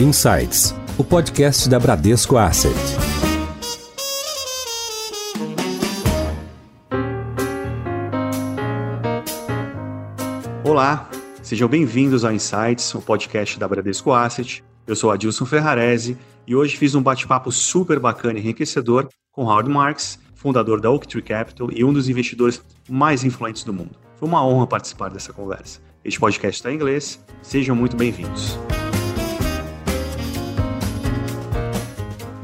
Insights, o podcast da Bradesco Asset. Olá, sejam bem-vindos ao Insights, o podcast da Bradesco Asset. Eu sou Adilson Ferrarese e hoje fiz um bate-papo super bacana e enriquecedor com Howard Marks, fundador da Oaktree Capital e um dos investidores mais influentes do mundo. Foi uma honra participar dessa conversa. Este podcast está em inglês, sejam muito bem-vindos.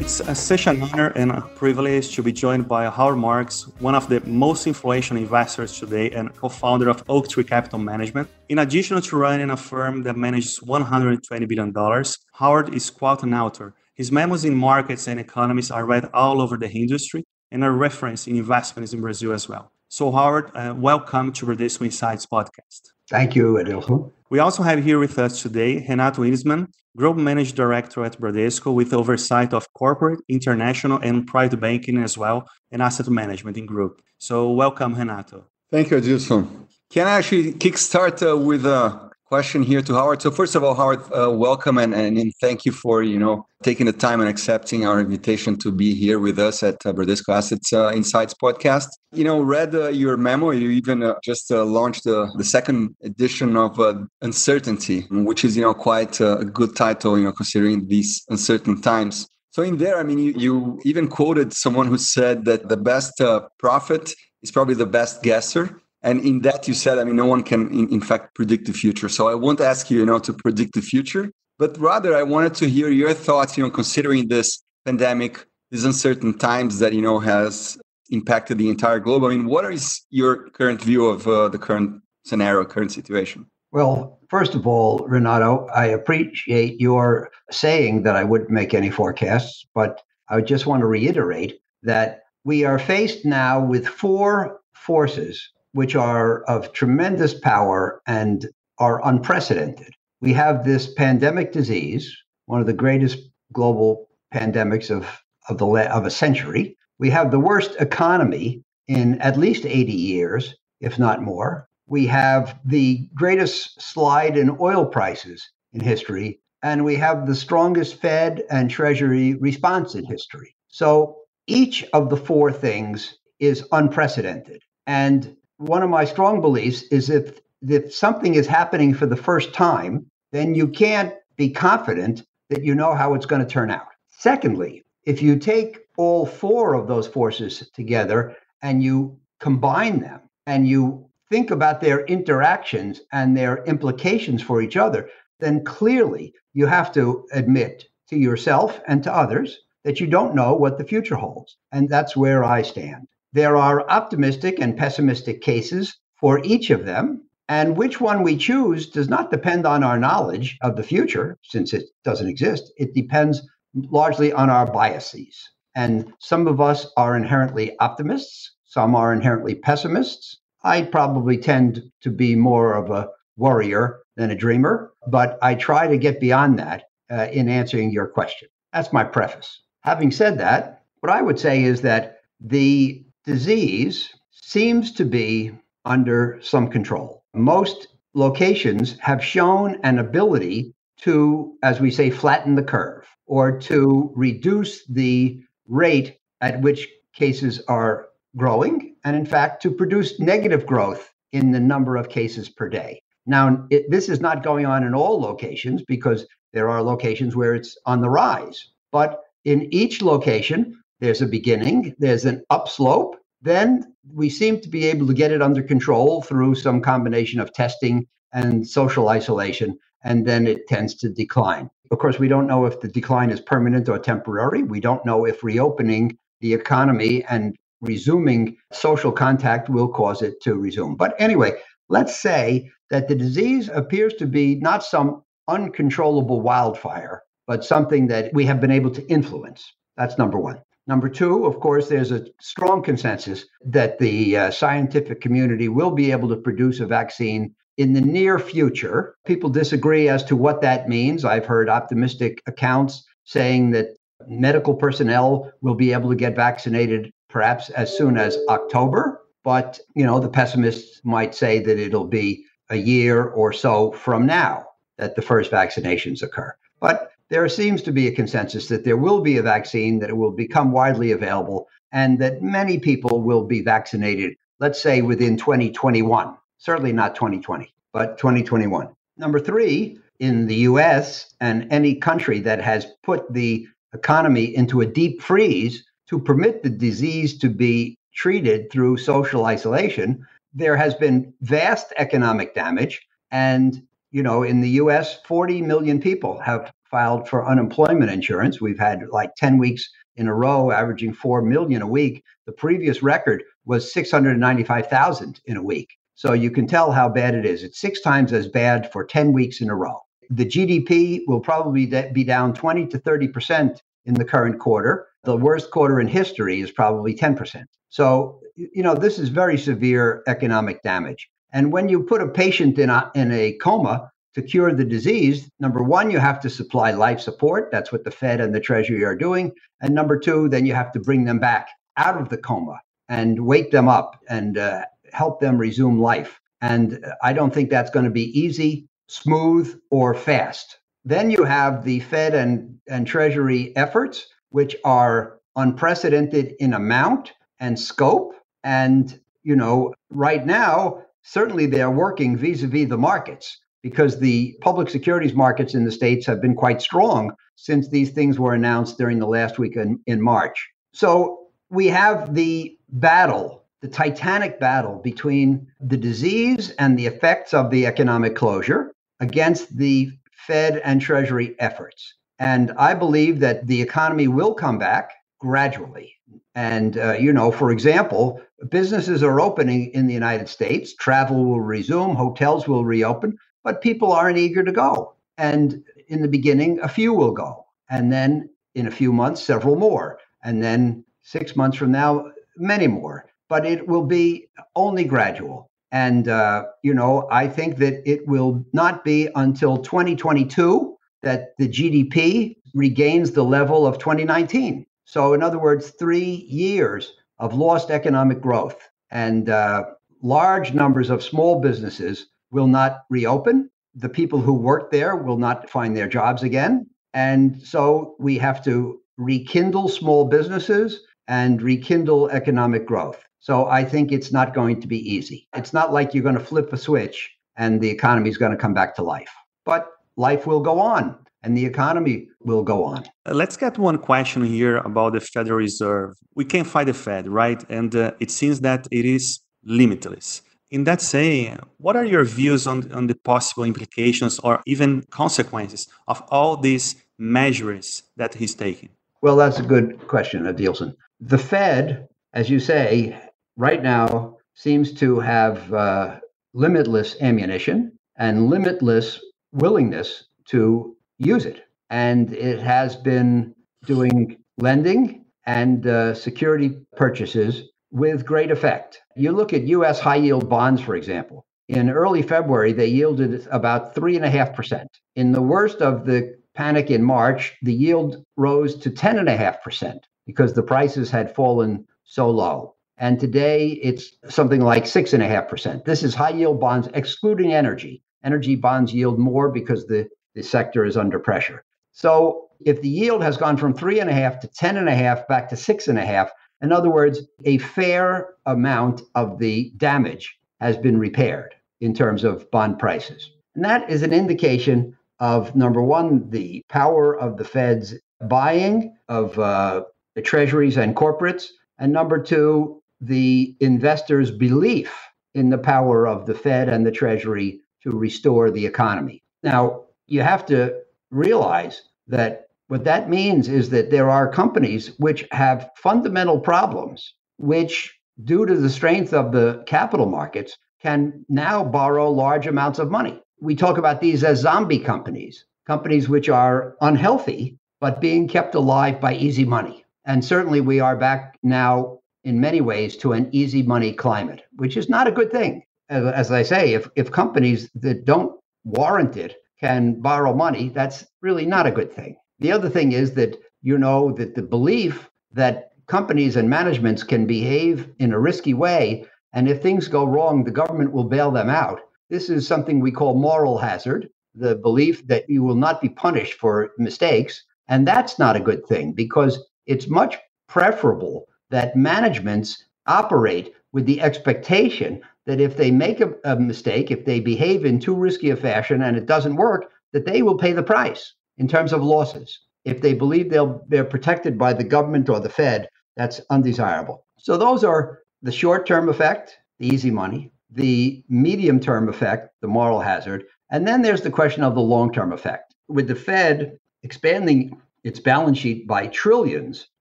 It's a, such an honor and a privilege to be joined by Howard Marks, one of the most influential investors today and co-founder of Oaktree Capital Management. In addition to running a firm that manages $120 billion, Howard is quite an author. His memos in markets and economies are read all over the industry and are referenced in investments in Brazil as well. So, Howard, uh, welcome to Bradesco Insights podcast. Thank you, Adilson. We also have here with us today Renato Ejnisman, Group Managing Director at Bradesco with oversight of corporate, international, and private banking as well, and asset management in group. So welcome, Renato. Thank you, Adilson. Can I actually kickstart uh, with a question here to Howard. So first of all, Howard, uh, welcome and, and, thank you for you know taking the time and accepting our invitation to be here with us at uh, Bradesco Assets uh, Insights podcast. You know, read uh, your memo. You even uh, just uh, launched the second edition of uh, Uncertainty, which is you know quite a good title. You know, considering these uncertain times. So in there, I mean, you, you even quoted someone who said that the best prophet is probably the best guesser and in that, you said, I mean, no one can, in, in fact, predict the future. So I won't ask you, you know, to predict the future, but rather I wanted to hear your thoughts, you know, considering this pandemic, these uncertain times that, you know, has impacted the entire globe. I mean, what is your current view of uh, the current scenario, current situation? Well, first of all, Renato, I appreciate your saying that I wouldn't make any forecasts, but I just want to reiterate that we are faced now with four forces which are of tremendous power and are unprecedented. We have this pandemic disease, one of the greatest global pandemics of, of, the, of a century. We have the worst economy in at least 80 years, if not more. We have the greatest slide in oil prices in history, and we have the strongest Fed and Treasury response in history. So each of the four things is unprecedented. And one of my strong beliefs is if if something is happening for the first time, then you can't be confident that you know how it's going to turn out. Secondly, if you take all four of those forces together and you combine them and you think about their interactions and their implications for each other, then clearly you have to admit to yourself and to others that you don't know what the future holds. And that's where I stand. There are optimistic and pessimistic cases for each of them. And which one we choose does not depend on our knowledge of the future, since it doesn't exist. It depends largely on our biases. And some of us are inherently optimists, some are inherently pessimists. I probably tend to be more of a worrier than a dreamer, but I try to get beyond that uh, in answering your question. That's my preface. Having said that, what I would say is that the disease seems to be under some control. Most locations have shown an ability to, as we say, flatten the curve or to reduce the rate at which cases are growing, and in fact, to produce negative growth in the number of cases per day. Now, it, this is not going on in all locations because there are locations where it's on the rise. But in each location, there's a beginning, there's an upslope. Then we seem to be able to get it under control through some combination of testing and social isolation, and then it tends to decline. Of course, we don't know if the decline is permanent or temporary. We don't know if reopening the economy and resuming social contact will cause it to resume. But anyway, let's say that the disease appears to be not some uncontrollable wildfire, but something that we have been able to influence. That's number one. Number two, of course, there's a strong consensus that the uh, scientific community will be able to produce a vaccine in the near future. People disagree as to what that means. I've heard optimistic accounts saying that medical personnel will be able to get vaccinated perhaps as soon as October. But, you know, the pessimists might say that it'll be a year or so from now that the first vaccinations occur. But there seems to be a consensus that there will be a vaccine, that it will become widely available, and that many people will be vaccinated, let's say within 2021. Certainly not 2020, but 2021. Number three, in the US and any country that has put the economy into a deep freeze to permit the disease to be treated through social isolation, there has been vast economic damage. And, you know, in the US, 40 million people have filed for unemployment insurance. We've had like 10 weeks in a row, averaging 4 million a week. The previous record was 695,000 in a week. So you can tell how bad it is. It's six times as bad for 10 weeks in a row. The GDP will probably be down 20 to 30% in the current quarter. The worst quarter in history is probably 10%. So, you know, this is very severe economic damage. And when you put a patient in a, in a coma to cure the disease, number one, you have to supply life support. That's what the Fed and the Treasury are doing. And number two, then you have to bring them back out of the coma and wake them up and uh, help them resume life. And I don't think that's going to be easy, smooth, or fast. Then you have the Fed and, and Treasury efforts, which are unprecedented in amount and scope. And, you know, right now, certainly they're working vis a vis the markets because the public securities markets in the States have been quite strong since these things were announced during the last week in, in March. So we have the battle, the titanic battle between the disease and the effects of the economic closure against the Fed and Treasury efforts. And I believe that the economy will come back gradually. And, uh, you know, for example, businesses are opening in the United States, travel will resume, hotels will reopen, but people aren't eager to go. And in the beginning, a few will go. And then in a few months, several more. And then six months from now, many more. But it will be only gradual. And, uh, you know, I think that it will not be until 2022 that the GDP regains the level of 2019. So, in other words, three years of lost economic growth. And uh, large numbers of small businesses will not reopen. The people who work there will not find their jobs again. And so we have to rekindle small businesses and rekindle economic growth. So I think it's not going to be easy. It's not like you're going to flip a switch and the economy is going to come back to life. But life will go on and the economy will go on. Uh, let's get one question here about the Federal Reserve. We can't fight the Fed, right? And uh, it seems that it is limitless. In that saying, what are your views on, on the possible implications or even consequences of all these measures that he's taking? Well, that's a good question, Adilson. The Fed, as you say, right now seems to have uh, limitless ammunition and limitless willingness to use it. And it has been doing lending and uh, security purchases with great effect. You look at US high yield bonds, for example. In early February, they yielded about 3.5%. In the worst of the panic in March, the yield rose to 10.5% because the prices had fallen so low. And today it's something like 6.5%. This is high yield bonds excluding energy. Energy bonds yield more because the, the sector is under pressure. So if the yield has gone from three and a half to ten and a half back to six and a half, in other words, a fair amount of the damage has been repaired in terms of bond prices. And that is an indication of number one, the power of the Fed's buying of uh, the treasuries and corporates, and number two, the investors' belief in the power of the Fed and the Treasury to restore the economy. Now, you have to realize that what that means is that there are companies which have fundamental problems, which, due to the strength of the capital markets, can now borrow large amounts of money. We talk about these as zombie companies, companies which are unhealthy, but being kept alive by easy money. And certainly we are back now in many ways to an easy money climate, which is not a good thing. As, as I say, if, if companies that don't warrant it can borrow money, that's really not a good thing. The other thing is that you know that the belief that companies and managements can behave in a risky way, and if things go wrong, the government will bail them out. This is something we call moral hazard. the belief that you will not be punished for mistakes. And that's not a good thing because it's much preferable that managements operate with the expectation that if they make a, a, mistake, if they behave in too risky a fashion and it doesn't work, that they will pay the price in terms of losses. If they believe they're protected by the government or the Fed, that's undesirable. So those are the short-term effect, the easy money, the medium-term effect, the moral hazard, and then there's the question of the long-term effect. With the Fed expanding its balance sheet by trillions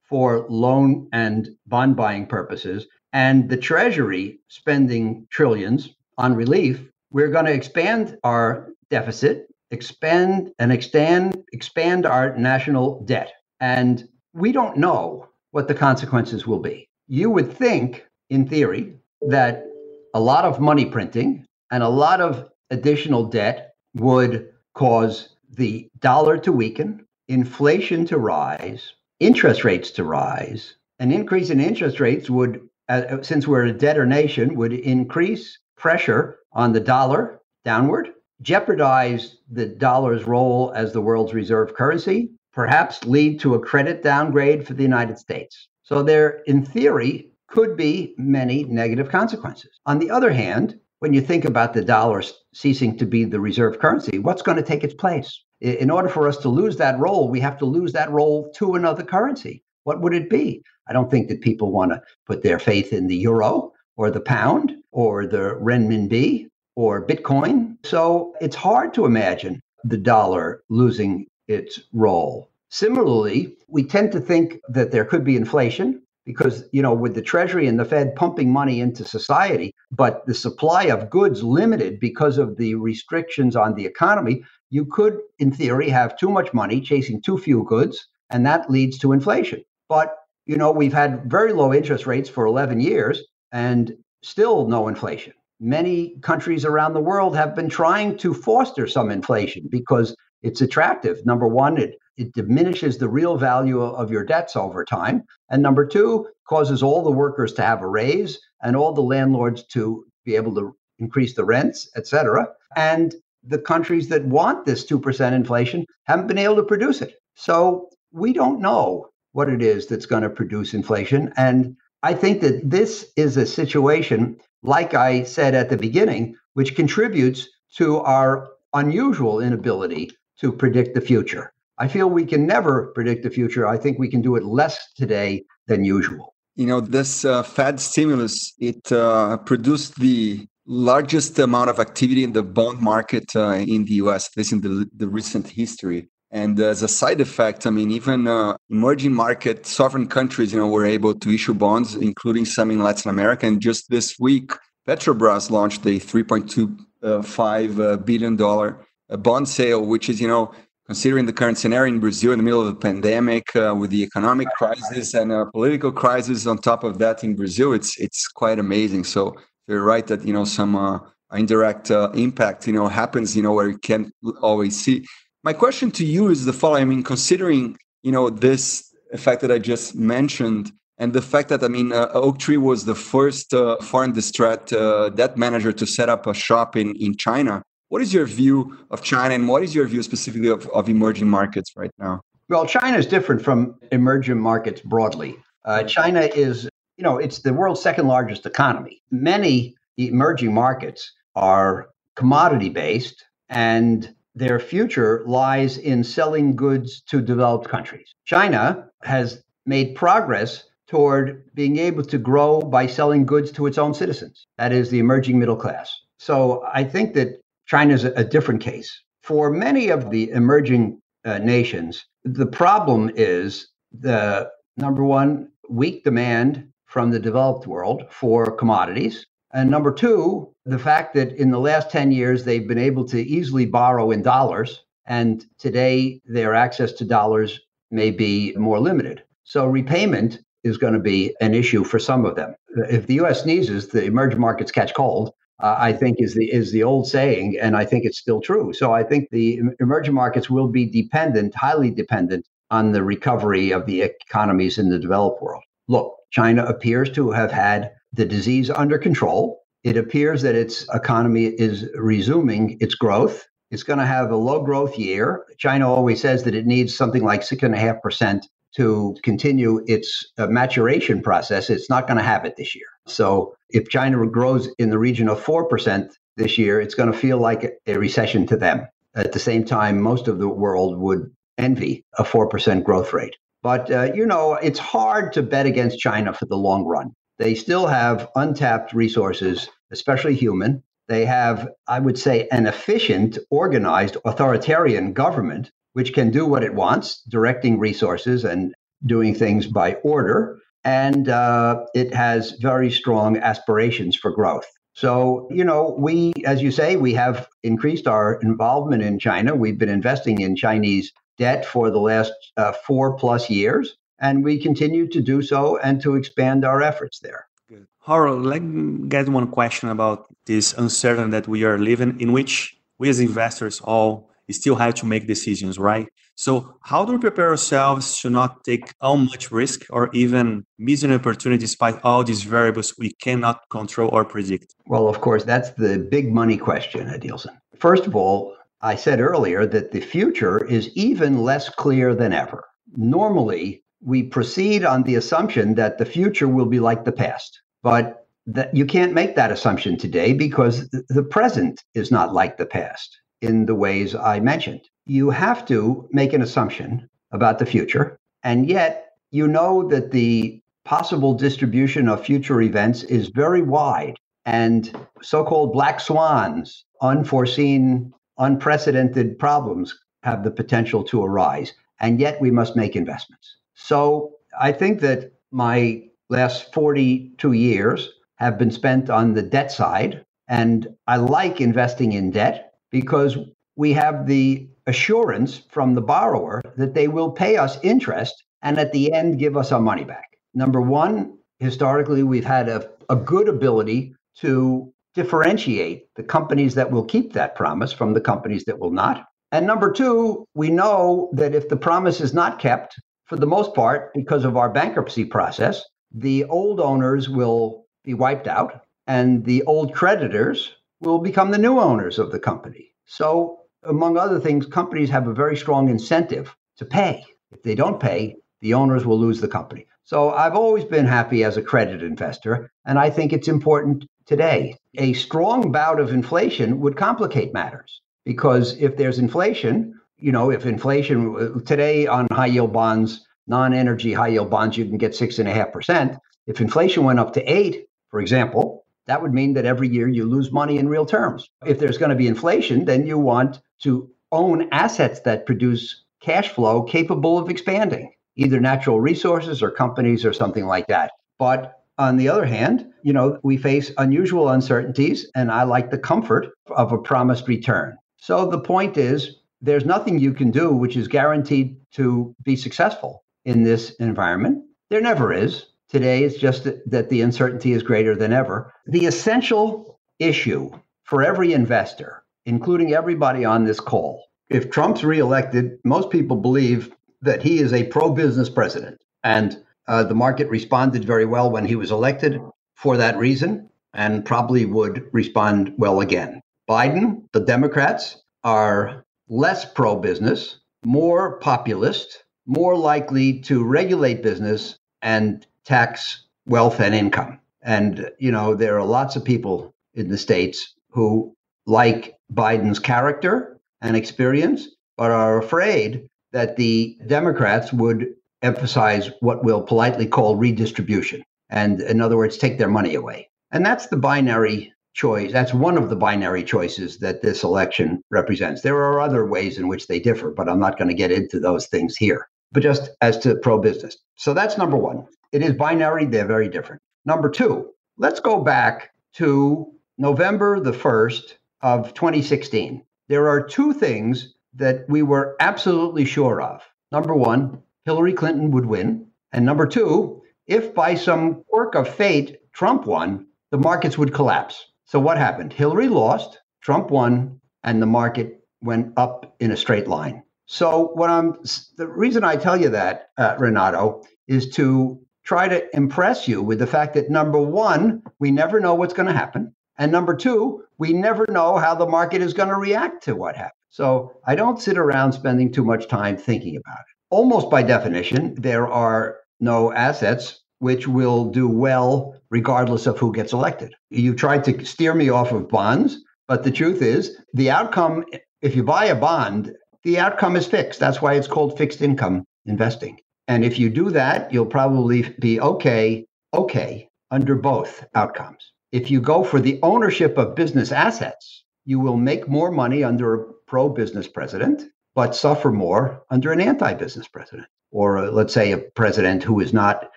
for loan and bond buying purposes, and the Treasury spending trillions on relief, we're going to expand our deficit, expand and extend, expand our national debt. And we don't know what the consequences will be. You would think, in theory, that a lot of money printing and a lot of additional debt would cause the dollar to weaken, inflation to rise, interest rates to rise. An increase in interest rates would uh, since we're a debtor nation, would increase pressure on the dollar downward, jeopardize the dollar's role as the world's reserve currency, perhaps lead to a credit downgrade for the United States. So there, in theory, could be many negative consequences. On the other hand, when you think about the dollar ceasing to be the reserve currency, what's going to take its place? In order for us to lose that role, we have to lose that role to another currency. What would it be? I don't think that people want to put their faith in the euro or the pound or the renminbi or Bitcoin. So it's hard to imagine the dollar losing its role. Similarly, we tend to think that there could be inflation because, you know, with the Treasury and the Fed pumping money into society, but the supply of goods limited because of the restrictions on the economy, you could, in theory, have too much money chasing too few goods, and that leads to inflation. But you know, we've had very low interest rates for 11 years and still no inflation. Many countries around the world have been trying to foster some inflation because it's attractive. Number one, it, it diminishes the real value of your debts over time. And number two, causes all the workers to have a raise and all the landlords to be able to increase the rents, et cetera. And the countries that want this 2% inflation haven't been able to produce it. So we don't know what it is that's going to produce inflation. And I think that this is a situation, like I said at the beginning, which contributes to our unusual inability to predict the future. I feel we can never predict the future. I think we can do it less today than usual. You know, this uh, Fed stimulus, it uh, produced the largest amount of activity in the bond market uh, in the US, this in the, the recent history. And as a side effect, I mean, even uh, emerging market sovereign countries, you know, were able to issue bonds, including some in Latin America. And just this week, Petrobras launched a 3.25 uh, billion dollar uh, bond sale, which is, you know, considering the current scenario in Brazil in the middle of the pandemic, uh, with the economic crisis and a political crisis on top of that in Brazil, it's it's quite amazing. So you're right that you know some uh, indirect uh, impact, you know, happens, you know, where you can't always see. My question to you is the following. I mean, considering you know this effect that I just mentioned, and the fact that I mean, uh, Oaktree was the first uh, foreign distressed uh, debt manager to set up a shop in in China. What is your view of China, and what is your view specifically of, of emerging markets right now? Well, China is different from emerging markets broadly. Uh, China is, you know, it's the world's second largest economy. Many emerging markets are commodity based and their future lies in selling goods to developed countries. China has made progress toward being able to grow by selling goods to its own citizens. That is the emerging middle class. So I think that China is a, different case. For many of the emerging uh, nations, the problem is the number one, weak demand from the developed world for commodities. And number two, the fact that in the last 10 years, they've been able to easily borrow in dollars. And today, their access to dollars may be more limited. So repayment is going to be an issue for some of them. If the U.S. sneezes, the emerging markets catch cold. Uh, I think is the is the old saying, and I think it's still true. So I think the emerging markets will be dependent, highly dependent, on the recovery of the economies in the developed world. Look, China appears to have had the disease under control. It appears that its economy is resuming its growth. It's going to have a low growth year. China always says that it needs something like six and a half percent to continue its uh, maturation process. It's not going to have it this year. So if China grows in the region of 4% this year, it's going to feel like a recession to them. At the same time, most of the world would envy a 4% growth rate. But, uh, you know, it's hard to bet against China for the long run. They still have untapped resources, especially human. They have, I would say, an efficient, organized, authoritarian government, which can do what it wants, directing resources and doing things by order. And uh, it has very strong aspirations for growth. So, you know, we, as you say, we have increased our involvement in China. We've been investing in Chinese debt for the last uh, four plus years, and we continue to do so and to expand our efforts there. Good. Howard, let me get one question about this uncertainty that we are living in, which we as investors all still have to make decisions, right? So, how do we prepare ourselves to not take all much risk or even miss an opportunity despite all these variables we cannot control or predict? Well, of course, that's the big money question, Adilson. First of all, I said earlier that the future is even less clear than ever. Normally, we proceed on the assumption that the future will be like the past, but that you can't make that assumption today because the present is not like the past in the ways I mentioned you have to make an assumption about the future. And yet, you know that the possible distribution of future events is very wide. And so called black swans, unforeseen, unprecedented problems have the potential to arise. And yet, we must make investments. So I think that my last 42 years have been spent on the debt side. And I like investing in debt because we have the assurance from the borrower that they will pay us interest and at the end give us our money back. Number one, historically, we've had a, a good ability to differentiate the companies that will keep that promise from the companies that will not. And number two, we know that if the promise is not kept, for the most part, because of our bankruptcy process, the old owners will be wiped out and the old creditors will become the new owners of the company. So among other things, companies have a very strong incentive to pay. If they don't pay, the owners will lose the company. So I've always been happy as a credit investor, and I think it's important today. A strong bout of inflation would complicate matters because if there's inflation, you know, if inflation uh, today on high yield bonds, non energy high yield bonds, you can get six and a half percent. If inflation went up to eight, for example, that would mean that every year you lose money in real terms. If there's going to be inflation, then you want to own assets that produce cash flow capable of expanding, either natural resources or companies or something like that. But on the other hand, you know, we face unusual uncertainties, and I like the comfort of a promised return. So the point is, there's nothing you can do which is guaranteed to be successful in this environment. There never is. Today, it's just that the uncertainty is greater than ever. The essential issue for every investor including everybody on this call. If Trump's reelected, most people believe that he is a pro business president. And uh, the market responded very well when he was elected for that reason and probably would respond well again. Biden, the Democrats, are less pro business, more populist, more likely to regulate business and tax wealth and income. And, you know, there are lots of people in the states who like Biden's character and experience, but are afraid that the Democrats would emphasize what we'll politely call redistribution. And in other words, take their money away. And that's the binary choice. That's one of the binary choices that this election represents. There are other ways in which they differ, but I'm not going to get into those things here. But just as to pro business. So that's number one. It is binary, they're very different. Number two, let's go back to November the 1st, of 2016, there are two things that we were absolutely sure of. Number one, Hillary Clinton would win. And number two, if by some quirk of fate Trump won, the markets would collapse. So what happened? Hillary lost, Trump won, and the market went up in a straight line. So what I'm the reason I tell you that, uh, Renato, is to try to impress you with the fact that number one, we never know what's going to happen. And number two, we never know how the market is going to react to what happens. So I don't sit around spending too much time thinking about it. Almost by definition, there are no assets which will do well regardless of who gets elected. You tried to steer me off of bonds, but the truth is the outcome, if you buy a bond, the outcome is fixed. That's why it's called fixed income investing. And if you do that, you'll probably be okay, okay under both outcomes. If you go for the ownership of business assets, you will make more money under a pro business president, but suffer more under an anti business president, or uh, let's say a president who is not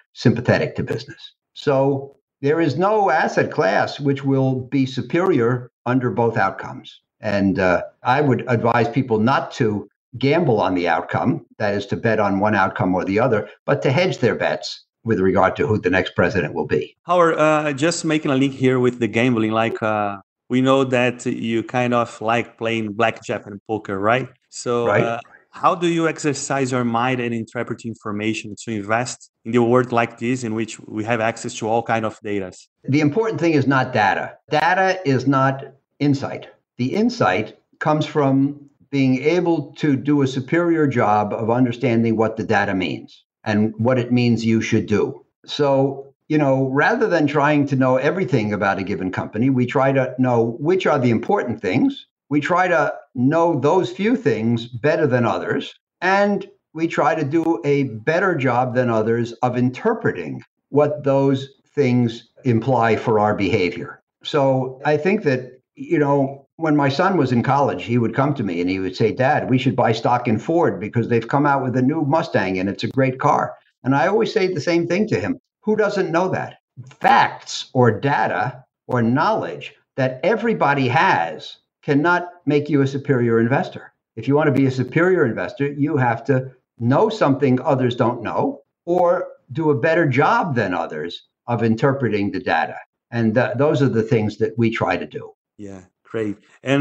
sympathetic to business. So there is no asset class which will be superior under both outcomes. And uh, I would advise people not to gamble on the outcome, that is to bet on one outcome or the other, but to hedge their bets with regard to who the next president will be. Howard, uh, just making a link here with the gambling, like uh, we know that you kind of like playing blackjack and poker, right? So, right. Uh, how do you exercise your mind and interpret information to invest in the world like this in which we have access to all kind of data the important thing is not data data is not insight the insight comes from being able to do a superior job of understanding what the data means and what it means you should do. So you know rather than trying to know everything about a given company we try to know which are the important things. We try to know those few things better than others, and we try to do a better job than others of interpreting what those things imply for our behavior. So I think that, you know, when my son was in college, he would come to me and he would say, Dad, we should buy stock in Ford because they've come out with a new Mustang and it's a great car. And I always say the same thing to him Who doesn't know that? Facts or data or knowledge that everybody has cannot make you a superior investor. If you want to be a superior investor, you have to know something others don't know or do a better job than others of interpreting the data. And th- those are the things that we try to do. Yeah, great. And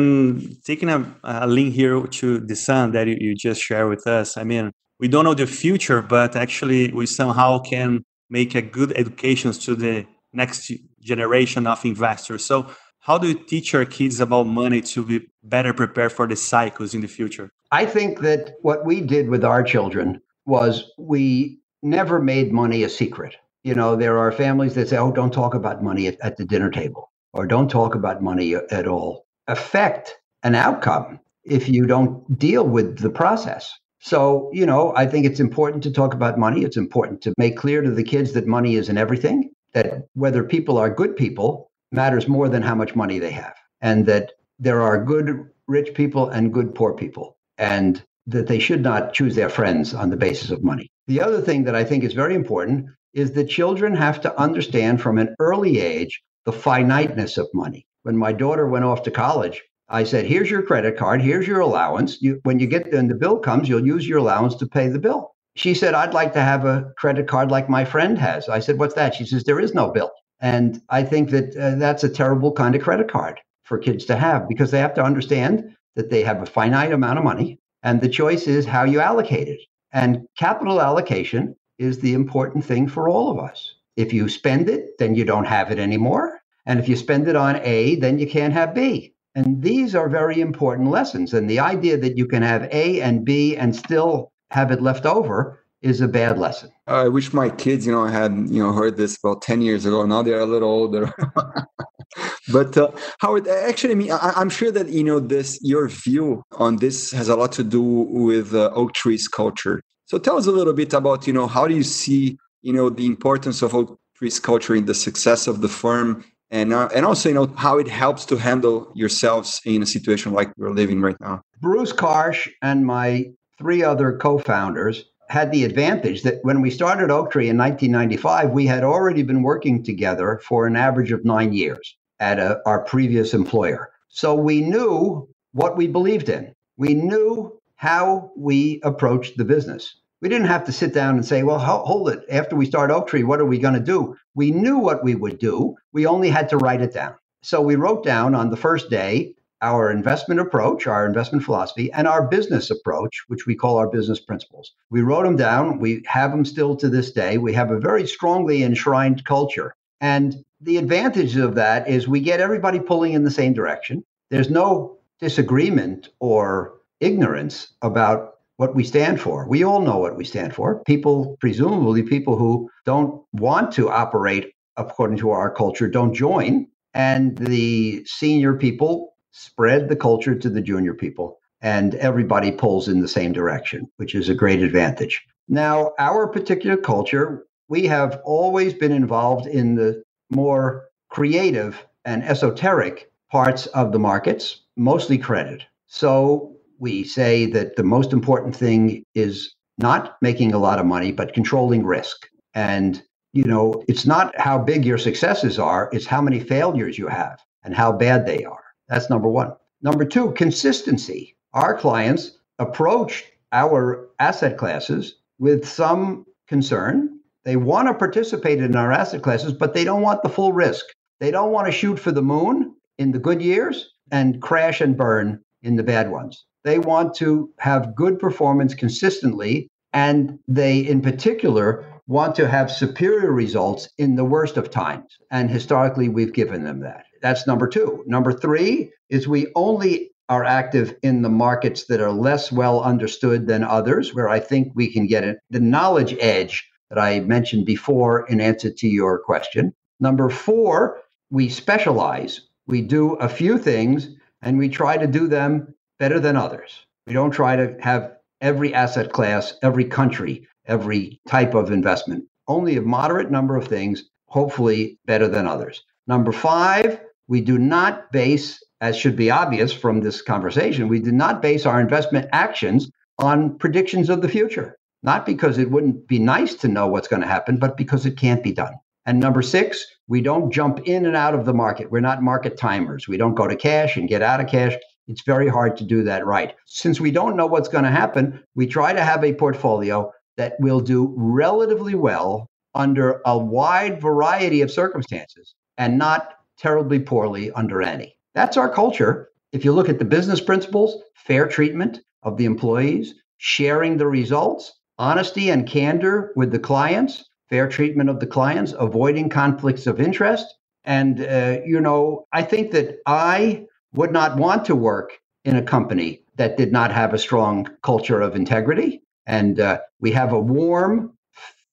taking a, a link here to the son that you, you just shared with us, I mean, we don't know the future, but actually we somehow can make a good education to the next generation of investors. So how do you teach your kids about money to be better prepared for the cycles in the future? I think that what we did with our children was we never made money a secret. You know, there are families that say, oh, don't talk about money at, at the dinner table or don't talk about money at all. Affect an outcome if you don't deal with the process. So, you know, I think it's important to talk about money. It's important to make clear to the kids that money isn't everything, that whether people are good people matters more than how much money they have, and that there are good rich people and good poor people, and that they should not choose their friends on the basis of money. The other thing that I think is very important is that children have to understand from an early age the finiteness of money. When my daughter went off to college, I said, "Here's your credit card. Here's your allowance. You, when you get and the bill comes, you'll use your allowance to pay the bill." She said, "I'd like to have a credit card like my friend has." I said, "What's that?" She says, "There is no bill." And I think that uh, that's a terrible kind of credit card for kids to have because they have to understand that they have a finite amount of money and the choice is how you allocate it. And capital allocation is the important thing for all of us. If you spend it, then you don't have it anymore. And if you spend it on A, then you can't have B. And these are very important lessons. And the idea that you can have A and B and still have it left over is a bad lesson. I wish my kids, you know, had you know heard this about ten years ago. Now they're a little older. but uh, Howard, actually, I mean, I, am sure that you know this. Your view on this has a lot to do with uh, Oaktree's culture. So tell us a little bit about you know how do you see you know the importance of oak trees culture in the success of the firm, and uh, and also you know how it helps to handle yourselves in a situation like we're living right now. Bruce Karsh and my three other co-founders had the advantage that when we started Oaktree in 1995, we had already been working together for an average of nine years at a, our previous employer. So we knew what we believed in. We knew how we approached the business. We didn't have to sit down and say, well, hold it. After we start Oaktree, what are we going to do? We knew what we would do. We only had to write it down. So we wrote down on the first day our investment approach, our investment philosophy, and our business approach, which we call our business principles. We wrote them down. We have them still to this day. We have a very strongly enshrined culture. And the advantage of that is we get everybody pulling in the same direction. There's no disagreement or ignorance about what we stand for. We all know what we stand for. People, presumably people who don't want to operate according to our culture, don't join. And the senior people spread the culture to the junior people, and everybody pulls in the same direction, which is a great advantage. Now, our particular culture, we have always been involved in the more creative and esoteric parts of the markets, mostly credit. So we say that the most important thing is not making a lot of money, but controlling risk. And, you know, it's not how big your successes are, it's how many failures you have and how bad they are. That's number one. Number two, consistency. Our clients approach our asset classes with some concern. They want to participate in our asset classes, but they don't want the full risk. They don't want to shoot for the moon in the good years and crash and burn in the bad ones. They want to have good performance consistently, and they, in particular, want to have superior results in the worst of times. And historically, we've given them that. That's number two. Number three is we only are active in the markets that are less well understood than others, where I think we can get it, the knowledge edge that I mentioned before in answer to your question. Number four, we specialize. We do a few things and we try to do them better than others. We don't try to have every asset class, every country, every type of investment. Only a moderate number of things, hopefully better than others. Number five, we do not base, as should be obvious from this conversation, we do not base our investment actions on predictions of the future. Not because it wouldn't be nice to know what's going to happen, but because it can't be done. And number six, we don't jump in and out of the market. We're not market timers. We don't go to cash and get out of cash. It's very hard to do that right. Since we don't know what's going to happen, we try to have a portfolio that will do relatively well under a wide variety of circumstances and not terribly poorly under any. That's our culture. If you look at the business principles, fair treatment of the employees, sharing the results, honesty and candor with the clients, fair treatment of the clients, avoiding conflicts of interest. And, uh, you know, I think that I would not want to work in a company that did not have a strong culture of integrity. And uh, we have a warm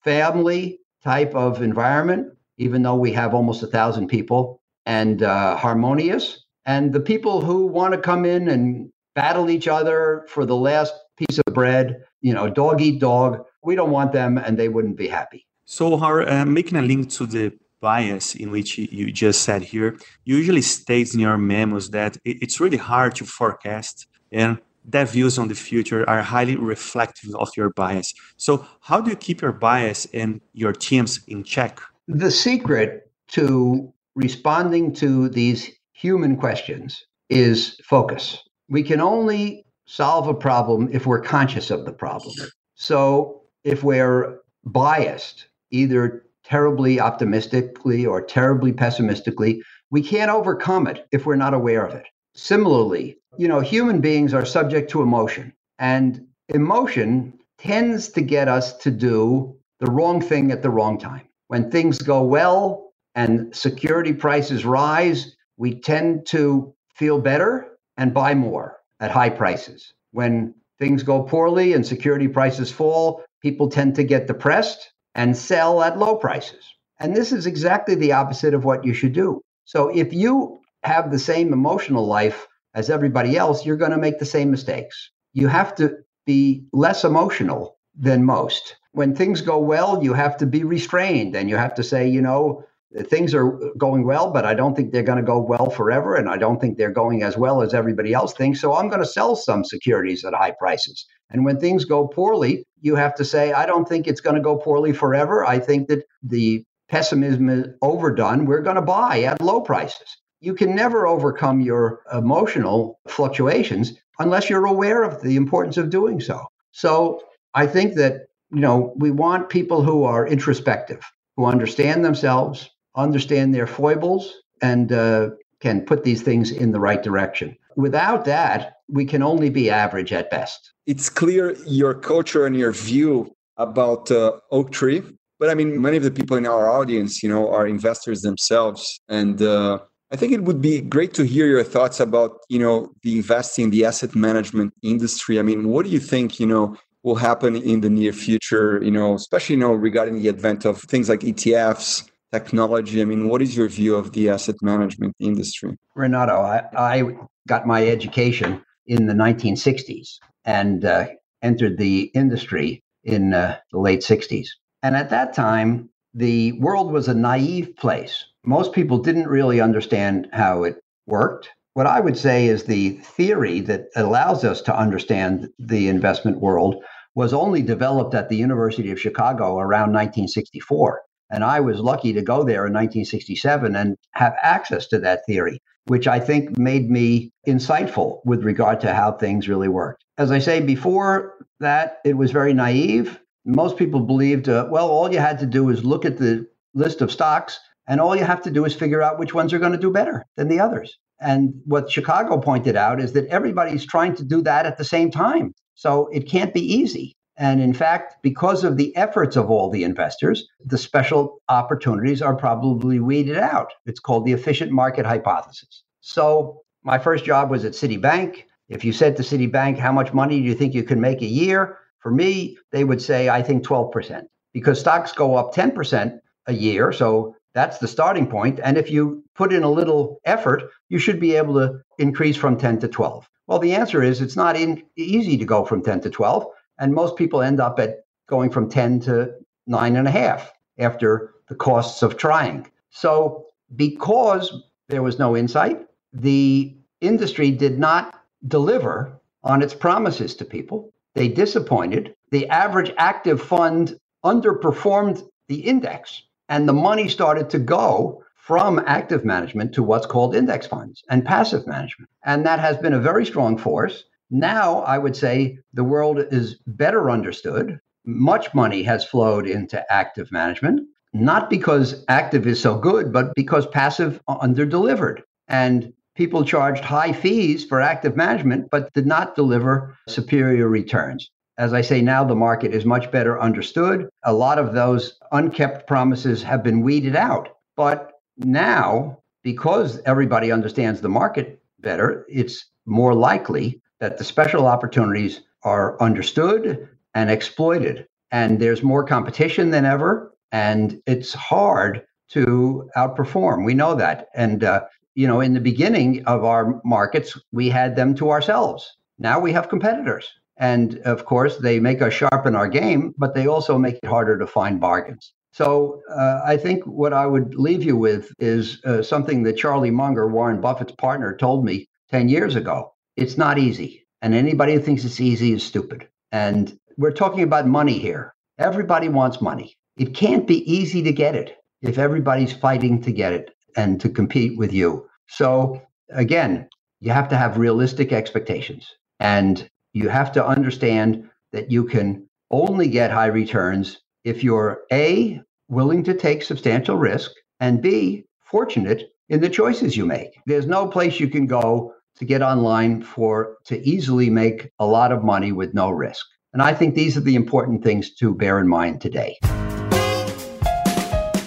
family type of environment, even though we have almost a thousand people, and uh, harmonious. And the people who want to come in and battle each other for the last piece of bread, you know, dog eat dog, we don't want them and they wouldn't be happy. So, Howard, uh, making a link to the bias in which you just said here usually states in your memos that it's really hard to forecast and that views on the future are highly reflective of your bias. So, how do you keep your bias and your teams in check? The secret to responding to these human questions is focus. We can only solve a problem if we're conscious of the problem. So, if we're biased, either terribly optimistically or terribly pessimistically, we can't overcome it if we're not aware of it. Similarly, you know, human beings are subject to emotion, and emotion tends to get us to do the wrong thing at the wrong time. When things go well and security prices rise, we tend to feel better and buy more at high prices. When things go poorly and security prices fall, people tend to get depressed and sell at low prices. And this is exactly the opposite of what you should do. So if you have the same emotional life as everybody else, you're going to make the same mistakes. You have to be less emotional than most. When things go well, you have to be restrained and you have to say, you know, things are going well, but I don't think they're going to go well forever. And I don't think they're going as well as everybody else thinks. So I'm going to sell some securities at high prices. And when things go poorly, you have to say, I don't think it's going to go poorly forever. I think that the pessimism is overdone. We're going to buy at low prices. You can never overcome your emotional fluctuations unless you're aware of the importance of doing so. So I think that, you know, we want people who are introspective, who understand themselves, understand their foibles, and uh, can put these things in the right direction. Without that, we can only be average at best. It's clear your culture and your view about uh, Oaktree, but I mean, many of the people in our audience, you know, are investors themselves, and uh, I think it would be great to hear your thoughts about, you know, the investing, the asset management industry. I mean, what do you think, you know, will happen in the near future, you know, especially, you know, regarding the advent of things like ETFs, technology? I mean, what is your view of the asset management industry? Renato, I, I got my education in the 1960s and uh, entered the industry in uh, the late 60s. And at that time, the world was a naive place. Most people didn't really understand how it worked. What I would say is the theory that allows us to understand the investment world was only developed at the University of Chicago around 1964. And I was lucky to go there in 1967 and have access to that theory, which I think made me insightful with regard to how things really worked. As I say, before that, it was very naive. Most people believed, uh, well, all you had to do is look at the list of stocks, and all you have to do is figure out which ones are going to do better than the others. And what Chicago pointed out is that everybody's trying to do that at the same time. So it can't be easy. And in fact, because of the efforts of all the investors, the special opportunities are probably weeded out. It's called the efficient market hypothesis. So my first job was at Citibank. If you said to Citibank, how much money do you think you can make a year? For me, they would say, I think 12%, because stocks go up 10% a year. So that's the starting point. And if you put in a little effort, you should be able to increase from 10 to 12. Well, the answer is it's not in, easy to go from 10 to 12. And most people end up at going from 10 to nine and a half after the costs of trying. So, because there was no insight, the industry did not deliver on its promises to people. They disappointed. The average active fund underperformed the index, and the money started to go from active management to what's called index funds and passive management. And that has been a very strong force. Now, I would say the world is better understood. Much money has flowed into active management, not because active is so good, but because passive underdelivered. And people charged high fees for active management, but did not deliver superior returns. As I say now, the market is much better understood. A lot of those unkept promises have been weeded out. But now, because everybody understands the market better, it's more likely that the special opportunities are understood and exploited. And there's more competition than ever. And it's hard to outperform. We know that. And uh, you know, in the beginning of our markets, we had them to ourselves. Now we have competitors. And of course, they make us sharpen our game, but they also make it harder to find bargains. So uh, I think what I would leave you with is uh, something that Charlie Munger, Warren Buffett's partner, told me 10 years ago. It's not easy. And anybody who thinks it's easy is stupid. And we're talking about money here. Everybody wants money. It can't be easy to get it if everybody's fighting to get it and to compete with you. So again, you have to have realistic expectations and you have to understand that you can only get high returns if you're A, willing to take substantial risk, and B, fortunate in the choices you make. There's no place you can go to get online for to easily make a lot of money with no risk. And I think these are the important things to bear in mind today.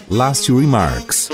Last two remarks.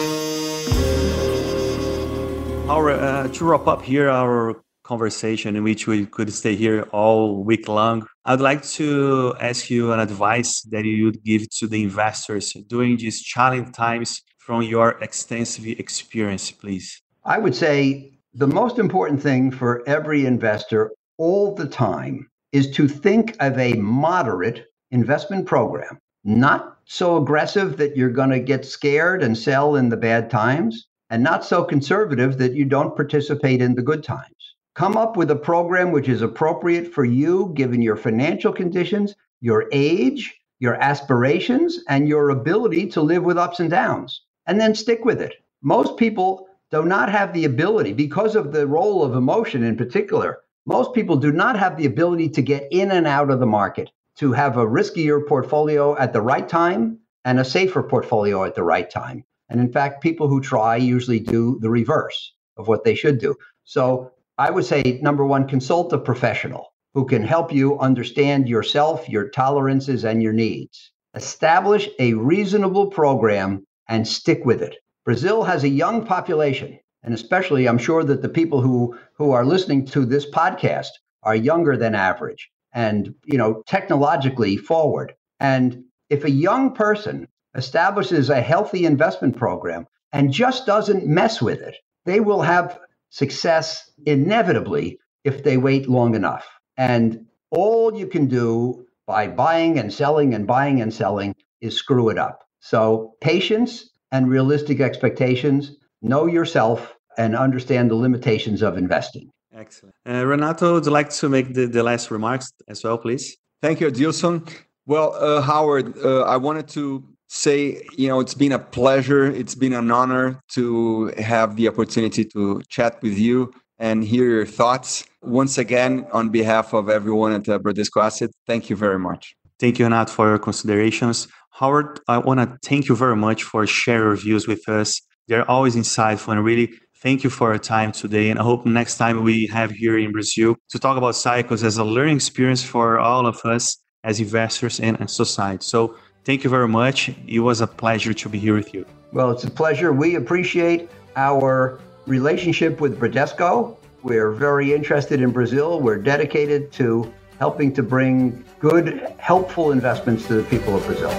Our, uh, to wrap up here our conversation in which we could stay here all week long, I'd like to ask you an advice that you would give to the investors during these challenging times from your extensive experience, please. I would say the most important thing for every investor all the time is to think of a moderate investment program, not so aggressive that you're going to get scared and sell in the bad times, and not so conservative that you don't participate in the good times. Come up with a program which is appropriate for you, given your financial conditions, your age, your aspirations, and your ability to live with ups and downs, and then stick with it. Most people do not have the ability, because of the role of emotion in particular, most people do not have the ability to get in and out of the market, to have a riskier portfolio at the right time and a safer portfolio at the right time. And in fact, people who try usually do the reverse of what they should do. So I would say number one, consult a professional who can help you understand yourself, your tolerances, and your needs. Establish a reasonable program and stick with it. Brazil has a young population. And especially, I'm sure that the people who, who are listening to this podcast are younger than average and, you know, technologically forward. And if a young person establishes a healthy investment program and just doesn't mess with it, they will have success inevitably if they wait long enough. And all you can do by buying and selling and buying and selling is screw it up. So, patience and realistic expectations, know yourself, and understand the limitations of investing. Excellent. Uh, Renato, would you like to make the, the last remarks as well, please? Thank you, Adilson. Well, uh, Howard, uh, I wanted to say, you know, it's been a pleasure. It's been an honor to have the opportunity to chat with you and hear your thoughts. Once again, on behalf of everyone at uh, Bradesco Asset, thank you very much. Thank you, Renato, for your considerations. Howard, I want to thank you very much for sharing your views with us. They're always insightful and really thank you for your time today. And I hope next time we have here in Brazil to talk about cycles as a learning experience for all of us as investors and as society. So thank you very much. It was a pleasure to be here with you. Well, it's a pleasure. We appreciate our relationship with Bradesco. We're very interested in Brazil. We're dedicated to helping to bring good, helpful investments to the people of Brazil.